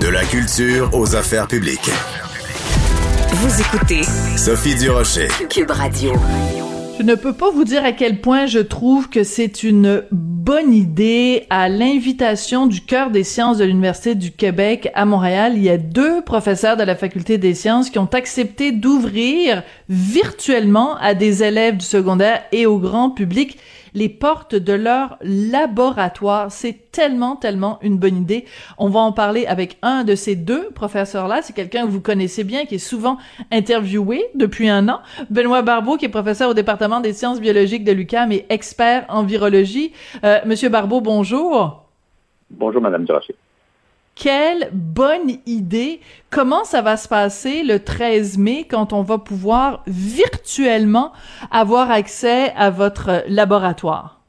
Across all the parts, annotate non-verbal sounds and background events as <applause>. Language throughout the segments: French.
De la culture aux affaires publiques. Vous écoutez Sophie Durocher. Cube Radio. Je ne peux pas vous dire à quel point je trouve que c'est une bonne idée. À l'invitation du Cœur des sciences de l'Université du Québec à Montréal, il y a deux professeurs de la Faculté des sciences qui ont accepté d'ouvrir virtuellement à des élèves du secondaire et au grand public les portes de leur laboratoire. C'est tellement, tellement une bonne idée. On va en parler avec un de ces deux professeurs-là. C'est quelqu'un que vous connaissez bien, qui est souvent interviewé depuis un an. Benoît Barbeau, qui est professeur au département des sciences biologiques de l'UQAM et expert en virologie. Euh, Monsieur Barbeau, bonjour. Bonjour, Madame Durocher. Quelle bonne idée! Comment ça va se passer le 13 mai quand on va pouvoir virtuellement avoir accès à votre laboratoire?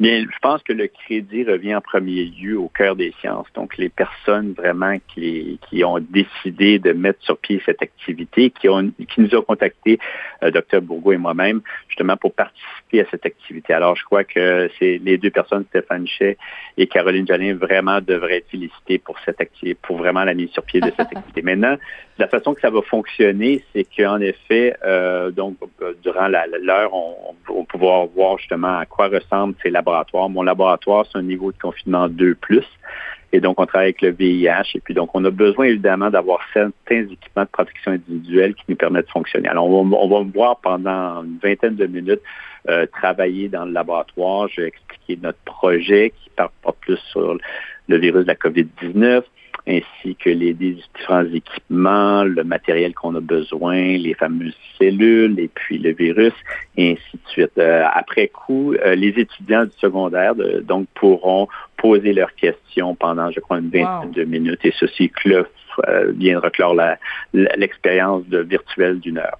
Bien, je pense que le crédit revient en premier lieu au cœur des sciences. Donc, les personnes vraiment qui, qui ont décidé de mettre sur pied cette activité, qui, ont, qui nous ont contactés, euh, Dr Bourgo et moi-même, justement pour participer à cette activité. Alors, je crois que c'est les deux personnes, Stéphane Chet et Caroline Jolin, vraiment devraient être félicitées pour cette activité, pour vraiment la mise sur pied de cette <laughs> activité. Maintenant, la façon que ça va fonctionner, c'est qu'en effet, euh, donc euh, durant l'heure, on, on, va pouvoir voir justement à quoi ressemblent ces laboratoires mon laboratoire, c'est un niveau de confinement 2+. Et donc, on travaille avec le VIH. Et puis, donc, on a besoin, évidemment, d'avoir certains équipements de protection individuelle qui nous permettent de fonctionner. Alors, on va, me voir pendant une vingtaine de minutes euh, travailler dans le laboratoire. Je vais expliquer notre projet qui parle pas plus sur le virus de la COVID-19, ainsi que les, différents équipements, le matériel qu'on a besoin, les fameuses cellules et puis le virus, et ainsi de suite. Euh, après coup, euh, les étudiants du secondaire donc pourront poser leurs questions pendant, je crois, une vingtaine de minutes et ceci clôt, euh, viendra clore l'expérience virtuelle d'une heure.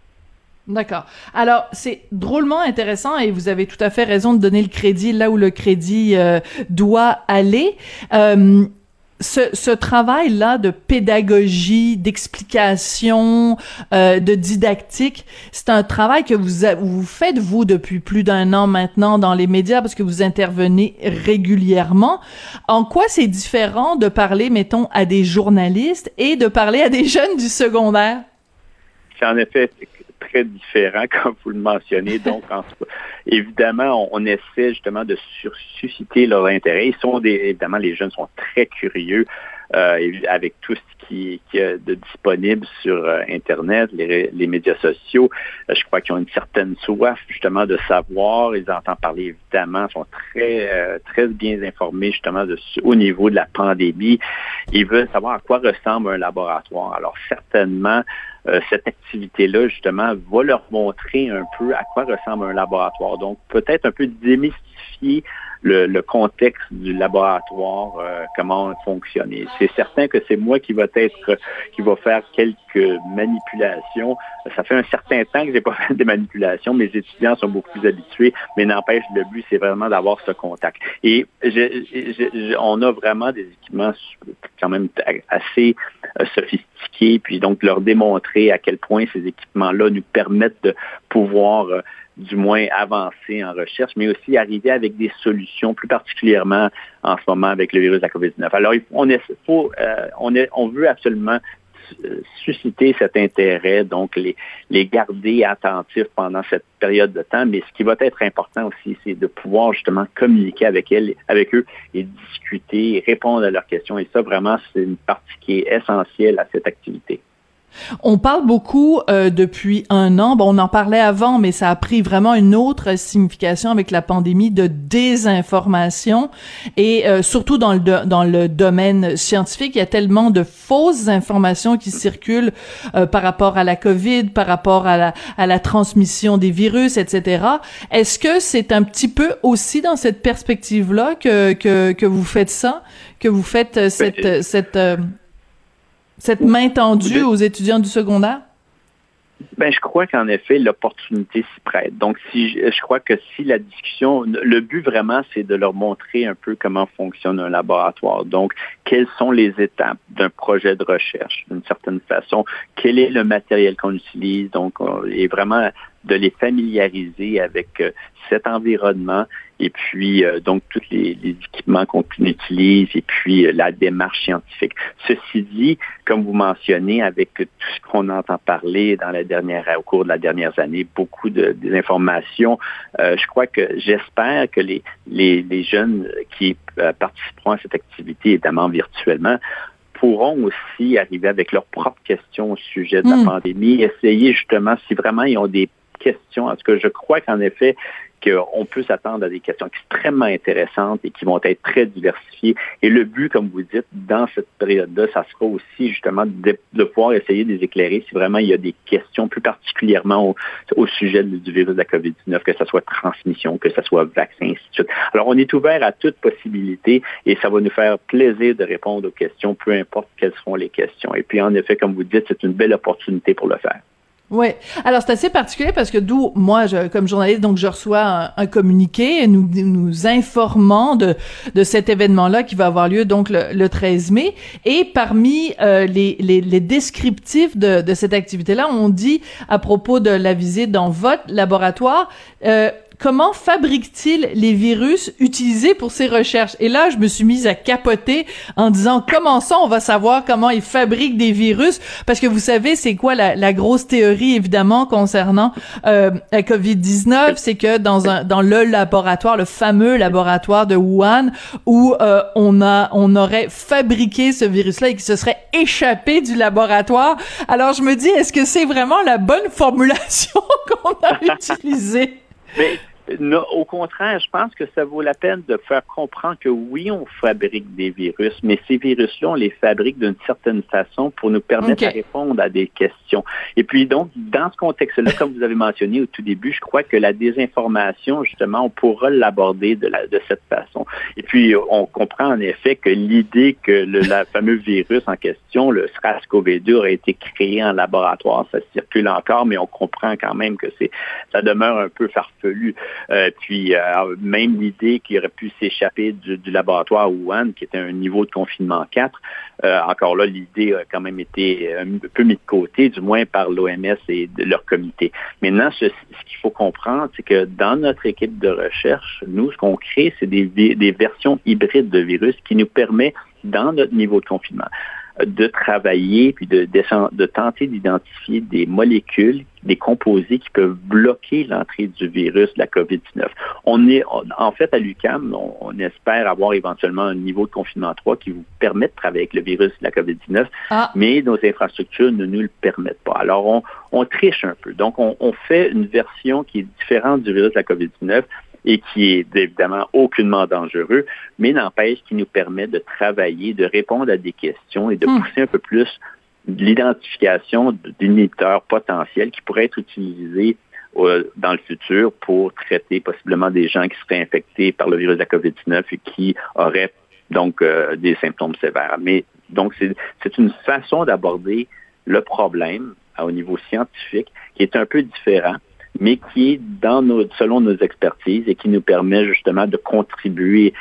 D'accord. Alors, c'est drôlement intéressant et vous avez tout à fait raison de donner le crédit là où le crédit doit aller ce, ce travail-là de pédagogie, d'explication, euh, de didactique, c'est un travail que vous, vous faites, vous, depuis plus d'un an maintenant dans les médias parce que vous intervenez régulièrement. En quoi c'est différent de parler, mettons, à des journalistes et de parler à des <laughs> jeunes du secondaire? C'est en effet très différent, <laughs> comme vous le mentionnez. Donc, évidemment, on, essaie justement de susciter leur intérêt. Ils sont des, évidemment, les jeunes sont très curieux euh, avec tout ce qui, est de disponible sur euh, Internet, les, médias sociaux. Euh, je crois qu'ils ont une certaine soif justement de savoir. Ils entendent parler évidemment, sont très très bien informés justement au niveau de la pandémie. Ils veulent savoir à quoi ressemble un laboratoire. Alors certainement, euh, cette activité-là, justement, va leur montrer un peu à quoi ressemble un laboratoire. Donc, peut-être un peu démystifier le, contexte du laboratoire, euh, comment fonctionner. C'est certain que c'est moi qui va être, qui va faire quelques manipulations. Ça fait un certain temps que j'ai pas <laughs> fait des manipulations. Mes étudiants sont beaucoup plus habitués, mais n'empêche, le but, c'est vraiment d'avoir ce contact. Et on a vraiment des équipements quand même assez euh, sophistiqués, puis donc leur démontrer à quel point ces équipements-là nous permettent de pouvoir euh, du moins avancer en recherche, mais aussi arriver avec des solutions, plus particulièrement en ce moment avec le virus de la COVID-19. Alors, on, est, faut, euh, on, est, on veut absolument susciter cet intérêt, donc les, les garder attentifs pendant cette période de temps. Mais ce qui va être important aussi, c'est de pouvoir justement communiquer avec elles, avec eux et discuter, répondre à leurs questions. Et ça, vraiment, c'est une partie qui est essentielle à cette activité. On parle beaucoup euh, depuis un an, bon, on en parlait avant, mais ça a pris vraiment une autre signification avec la pandémie de désinformation et euh, surtout dans le dans le domaine scientifique, il y a tellement de fausses informations qui circulent euh, par rapport à la Covid, par rapport à la à la transmission des virus, etc. Est-ce que c'est un petit peu aussi dans cette perspective-là que que que vous faites ça, que vous faites cette ben, cette cette main tendue aux étudiants du secondaire? Ben, je crois qu'en effet, l'opportunité s'y prête. Donc, si je crois que si la discussion, le but vraiment, c'est de leur montrer un peu comment fonctionne un laboratoire. Donc, quelles sont les étapes d'un projet de recherche, d'une certaine façon, quel est le matériel qu'on utilise? Donc, et vraiment de les familiariser avec euh, cet environnement et puis euh, donc tous les, équipements qu'on utilise et puis euh, la démarche scientifique. Ceci dit, comme vous mentionnez, avec tout ce qu'on entend parler dans la dernière au cours de la dernière année, beaucoup de désinformation, je crois que j'espère que les, les, les jeunes qui participeront à cette activité, évidemment virtuellement, pourront aussi arriver avec leurs propres questions au sujet de la hmm. pandémie, essayer justement, si vraiment ils ont des questions, en tout cas, je crois qu'en effet, qu'on peut s'attendre à des questions extrêmement intéressantes et qui vont être très diversifiées. Et le but, comme vous dites, dans cette période-là, ça sera aussi justement de, pouvoir essayer de les éclairer si vraiment il y a des questions plus particulièrement au, sujet du virus de la COVID-19, que ce soit transmission, que ce soit vaccin, ainsi de suite. Alors, on est ouvert à toute possibilité et ça va nous faire plaisir de répondre aux questions, peu importe quelles seront les questions. Et puis, en effet, comme vous dites, c'est une belle opportunité pour le faire. Oui. Alors c'est assez particulier parce que d'où moi, je, comme journaliste, donc je reçois un, communiqué nous nous informant de de cet événement-là qui va avoir lieu donc le, 13 mai. Et parmi euh, les, les, les descriptifs de de cette activité-là, on dit à propos de la visite dans votre laboratoire. Euh, comment fabrique-t-il les virus utilisés pour ses recherches? Et là, je me suis mise à capoter en disant, comment ça, on va savoir comment il fabrique des virus? Parce que vous savez, c'est quoi la, grosse théorie, évidemment, concernant euh, la COVID-19? C'est que dans un dans le laboratoire, le fameux laboratoire de Wuhan, où euh, on a on aurait fabriqué ce virus-là et qui se serait échappé du laboratoire. Alors, je me dis, est-ce que c'est vraiment la bonne formulation <laughs> qu'on a <laughs> utilisée? Mais au contraire, je pense que ça vaut la peine de faire comprendre que oui, on fabrique des virus, mais ces virus-là, on les fabrique d'une certaine façon pour nous permettre de répondre à des questions. Et puis donc, dans ce contexte-là, comme vous avez mentionné au tout début, je crois que la désinformation, justement, on pourra l'aborder de, de cette façon. Et puis, on comprend en effet que l'idée que le fameux virus en question, le SRAS-CoV-2, aurait été créé en laboratoire, ça circule encore, mais on comprend quand même que c'est ça demeure un peu farfelu. Euh, puis euh, même l'idée qu'il aurait pu s'échapper du, laboratoire Wuhan, qui était un niveau de confinement 4, euh, encore là, l'idée a quand même été un peu mise de côté, du moins par l'OMS et leur comité. Maintenant, ce, qu'il faut comprendre, c'est que dans notre équipe de recherche, nous, ce qu'on crée, c'est des, des versions hybrides de virus qui nous permettent, dans notre niveau de confinement, de travailler puis de, de, tenter d'identifier des molécules, des composés qui peuvent bloquer l'entrée du virus de la COVID-19. On est, en fait, à l'UCAM, on, espère avoir éventuellement un niveau de confinement 3 qui vous permet de travailler avec le virus de la COVID-19, ah. mais nos infrastructures ne nous le permettent pas. Alors, on, on triche un peu. Donc, on, on fait une version qui est différente du virus de la COVID-19 et qui est évidemment aucunement dangereux, mais n'empêche qui nous permet de travailler, de répondre à des questions et de hmm. pousser un peu plus l'identification d'inhibiteurs potentiels qui pourraient être utilisés euh, dans le futur pour traiter possiblement des gens qui seraient infectés par le virus de la COVID-19 et qui auraient donc euh, des symptômes sévères. Mais donc c'est une façon d'aborder le problème au niveau scientifique qui est un peu différent mais qui est dans nos, selon nos expertises et qui nous permet justement de contribuer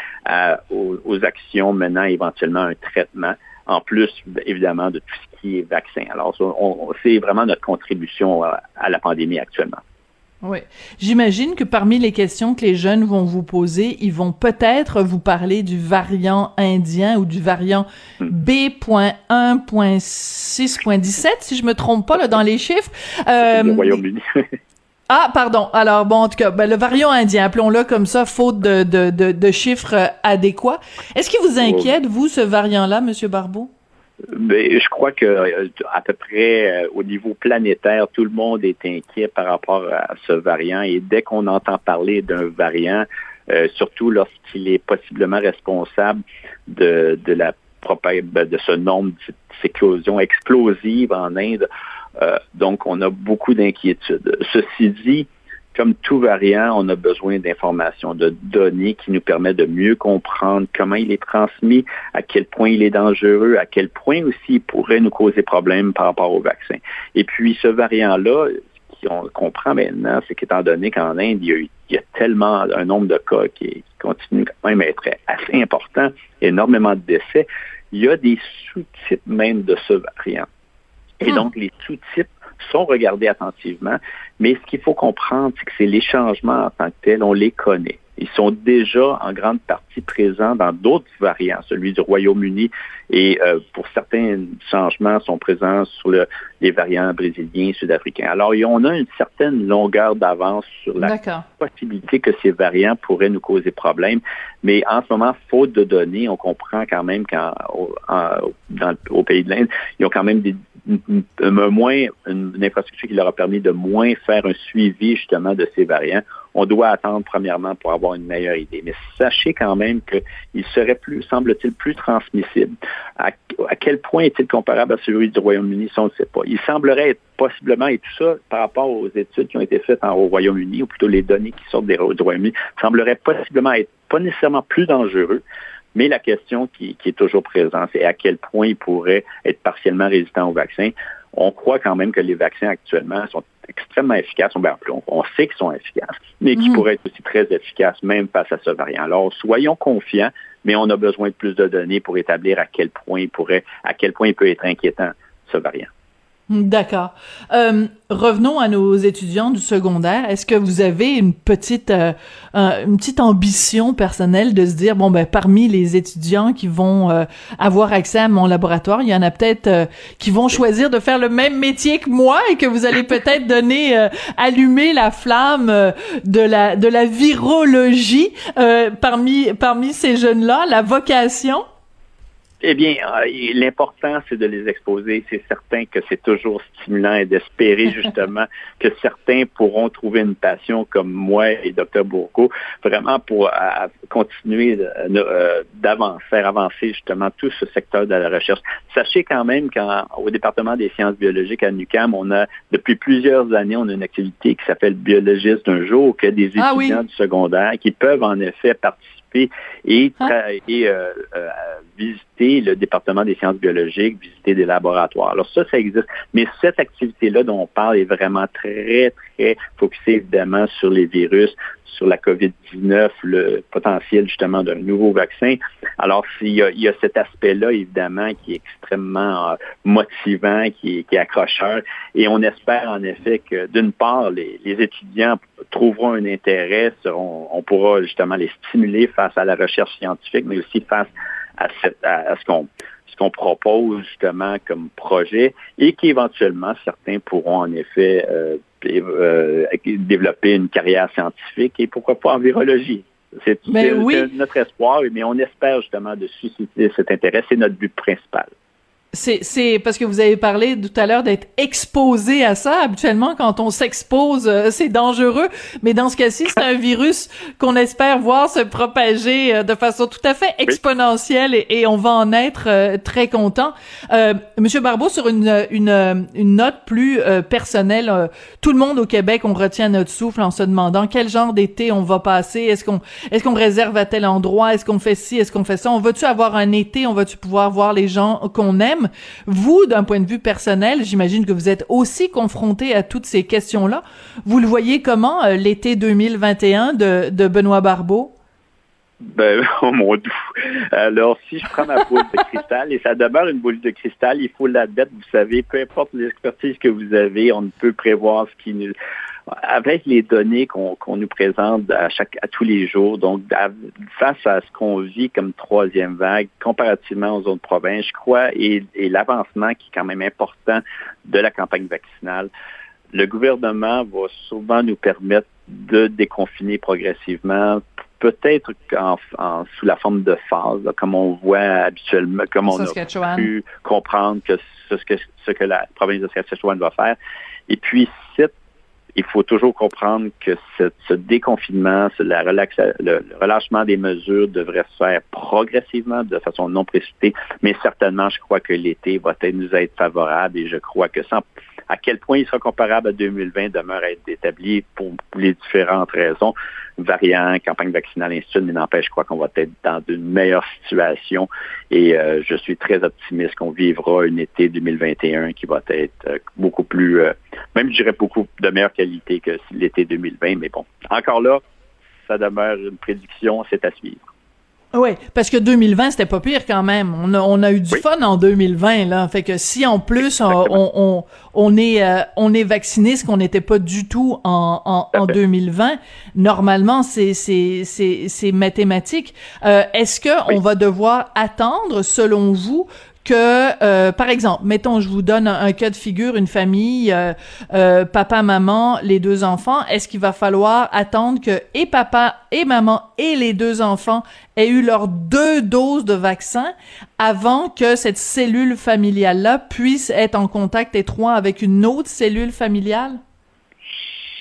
aux, actions menant éventuellement un traitement, en plus évidemment de tout ce qui est vaccin. Alors, c'est vraiment notre contribution à, la pandémie actuellement. Oui. J'imagine que parmi les questions que les jeunes vont vous poser, ils vont peut-être vous parler du variant indien ou du variant hmm. B.1.6.17, si je me trompe pas là, dans les chiffres. <laughs> Euh, le Royaume-Uni. <laughs> Ah, pardon. Alors, bon, en tout cas, ben, le variant indien, appelons-le comme ça, faute de, de, de, chiffres euh, adéquats. Est-ce qu'il vous inquiète, vous, ce variant-là, Monsieur Barbeau? Ben, je crois que euh, à peu près euh, au niveau planétaire, tout le monde est inquiet par rapport à ce variant. Et dès qu'on entend parler d'un variant, surtout lorsqu'il est possiblement responsable de, de la ben, de ce nombre d'éclosions explosives en Inde, euh, donc, on a beaucoup d'inquiétudes. Ceci dit, comme tout variant, on a besoin d'informations, de données qui nous permettent de mieux comprendre comment il est transmis, à quel point il est dangereux, à quel point aussi il pourrait nous causer problème par rapport au vaccin. Et puis, ce variant-là, ce qu'on comprend maintenant, c'est qu'étant donné qu'en Inde, il y, a tellement un nombre de cas qui, qui continue quand même à être assez important, énormément de décès, il y a des sous-types même de ce variant. Et hmm. donc, les sous-types sont regardés attentivement. Mais ce qu'il faut comprendre, c'est que c'est les changements en tant que tels, on les connaît. Ils sont déjà en grande partie présents dans d'autres variants, celui du Royaume-Uni et euh, pour certains changements sont présents sur le, les variants brésiliens, sud-africains. Alors, on a une certaine longueur d'avance sur la possibilité que ces variants pourraient nous causer problème. Mais en ce moment, faute de données, on comprend quand même qu'au au pays de l'Inde, ils ont quand même des, moins une, infrastructure qui leur a permis de moins faire un suivi justement de ces variants. On doit attendre premièrement pour avoir une meilleure idée. Mais sachez quand même qu'il serait plus, semble-t-il, plus transmissible. À, quel point est-il comparable à celui du Royaume-Uni, ça on ne sait pas. Il semblerait être possiblement, et tout ça par rapport aux études qui ont été faites au Royaume-Uni, ou plutôt les données qui sortent des, du Royaume-Uni, semblerait possiblement être pas nécessairement plus dangereux, mais la question qui, est toujours présente, c'est à quel point il pourrait être partiellement résistant au vaccin. On croit quand même que les vaccins actuellement sont extrêmement efficaces. On, on sait qu'ils sont efficaces, mais qu'ils mhm. pourraient être aussi très efficaces même face à ce variant. Alors, soyons confiants, mais on a besoin de plus de données pour établir à quel point il pourrait, à quel point il peut être inquiétant, ce variant. D'accord. Euh, revenons à nos étudiants du secondaire. Est-ce que vous avez une petite euh, une petite ambition personnelle de se dire bon ben parmi les étudiants qui vont euh, avoir accès à mon laboratoire, il y en a peut-être qui vont choisir de faire le même métier que moi et que vous allez <laughs> peut-être donner allumer la flamme de la de la virologie parmi parmi ces jeunes là, la vocation? Eh bien, euh, l'important, c'est de les exposer. C'est certain que c'est toujours stimulant et d'espérer <laughs> justement que certains pourront trouver une passion comme moi et Dr. Bourgo, vraiment pour continuer euh, d'avancer, faire avancer justement tout ce secteur de la recherche. Sachez quand même qu'au département des sciences biologiques à NUCAM, on a depuis plusieurs années, on a une activité qui s'appelle biologiste d'un jour, que des ah étudiants du secondaire qui peuvent en effet participer et, ah. euh, euh, visiter le département des sciences biologiques, visiter des laboratoires. Alors ça, ça existe. Mais cette activité-là dont on parle est vraiment très, très focusée évidemment sur les virus, sur la COVID-19, le potentiel justement d'un nouveau vaccin. Alors, il y a, il y a cet aspect-là, évidemment, qui est extrêmement euh, motivant, qui est, accrocheur. Et on espère en effet que, d'une part, les, étudiants trouveront un intérêt, on pourra justement les stimuler face à la recherche scientifique, mais aussi face à, à, ce qu'on ce qu'on propose justement comme projet et qu'éventuellement certains pourront en effet euh, euh, développer une carrière scientifique et pourquoi pas en virologie. C'est ben notre espoir, mais on espère justement de susciter cet intérêt. C'est notre but principal. C'est parce que vous avez parlé tout à l'heure d'être exposé à ça. Habituellement, quand on s'expose, euh, c'est dangereux. Mais dans ce cas-ci, c'est un virus qu'on espère voir se propager euh, de façon tout à fait exponentielle et, on va en être euh, très content. Monsieur Barbeau, sur une, une, une note plus personnelle, tout le monde au Québec, on retient notre souffle en se demandant quel genre d'été on va passer. Est-ce qu'on est-ce qu'on réserve à tel endroit? Est-ce qu'on fait ci? Est-ce qu'on fait ça? On va-tu avoir un été? On va-tu pouvoir voir les gens qu'on aime? Vous, d'un point de vue personnel, j'imagine que vous êtes aussi confronté à toutes ces questions-là. Vous le voyez comment, euh, l'été 2021 de, de Benoît Barbeau? Ben, <laughs> oh mon dieu. Alors, si je prends ma boule de cristal, et ça demeure une boule de cristal, il faut l'admettre, vous savez, peu importe l'expertise que vous avez, on ne peut prévoir ce qui nous avec les données qu'on nous présente à chaque à tous les jours, donc face à ce qu'on vit comme troisième vague comparativement aux autres provinces, je crois, et, l'avancement qui est quand même important de la campagne vaccinale, le gouvernement va souvent nous permettre de déconfiner progressivement, peut-être en, sous la forme de phase, comme on voit habituellement, comme on a pu comprendre que ce, que ce que la province de Saskatchewan va faire. Et puis, cette il faut toujours comprendre que ce, déconfinement, le, relâchement des mesures devrait se faire progressivement, de façon non précipitée, mais certainement, je crois que l'été va nous être favorable et je crois que sans à quel point il sera comparable à 2020 demeure à être établi pour les différentes raisons, variants, campagne vaccinale, ainsi de mais n'empêche, je crois qu'on va être dans une meilleure situation. Et euh, je suis très optimiste qu'on vivra un été 2021 qui va être euh, beaucoup plus, euh, même je dirais beaucoup de meilleure qualité que l'été 2020, mais bon, encore là, ça demeure une prédiction, c'est à suivre. Oui, parce que 2020, c'était pas pire quand même. On a, on a eu du fun en 2020, là. Fait que si en plus on, on, on, est euh, on est vacciné, ce qu'on n'était pas du tout en, en, en 2020, normalement c'est c'est c'est c'est mathématique. Euh, Est-ce que on va devoir attendre, selon vous, que, euh, par exemple, mettons, je vous donne un, cas de figure, une famille, euh, euh, papa, maman, les deux enfants, est-ce qu'il va falloir attendre que et papa et maman et les deux enfants aient eu leurs deux doses de vaccin avant que cette cellule familiale-là puisse être en contact étroit avec une autre cellule familiale?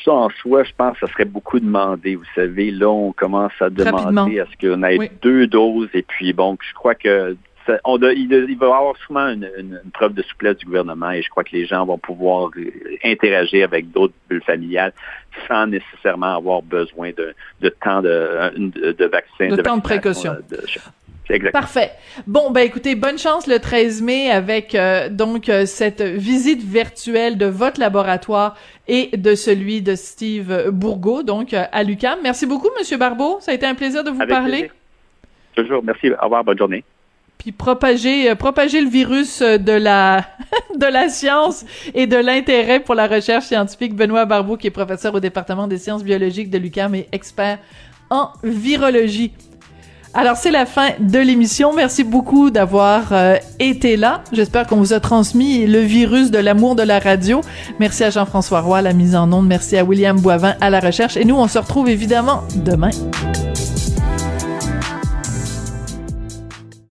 Ça, en soi, je pense que ça serait beaucoup demandé. Vous savez, là, on commence à demander à ce qu'on ait deux doses. Et puis, bon, je crois que il, va y avoir souvent une, preuve de souplesse du gouvernement et je crois que les gens vont pouvoir interagir avec d'autres bulles familiales sans nécessairement avoir besoin de, temps de, de, vaccin. De, temps de précaution. Euh, Parfait. Bon, ben écoutez, bonne chance le 13 mai avec euh, donc euh, cette visite virtuelle de votre laboratoire et de celui de Steve Bourgault, donc à l'UQAM. Merci beaucoup, Monsieur Barbeau. Ça a été un plaisir de vous parler. Toujours. Merci. Au revoir. Bonne journée propager euh, propager le virus euh, de la <laughs> de la science et de l'intérêt pour la recherche scientifique. Benoît Barbeau, qui est professeur au département des sciences biologiques de l'UQAM et expert en virologie. Alors c'est la fin de l'émission. Merci beaucoup d'avoir euh, été là. J'espère qu'on vous a transmis le virus de l'amour de la radio. Merci à Jean-François Roy à la mise en onde. Merci à William Boivin à la recherche. Et nous, on se retrouve évidemment demain.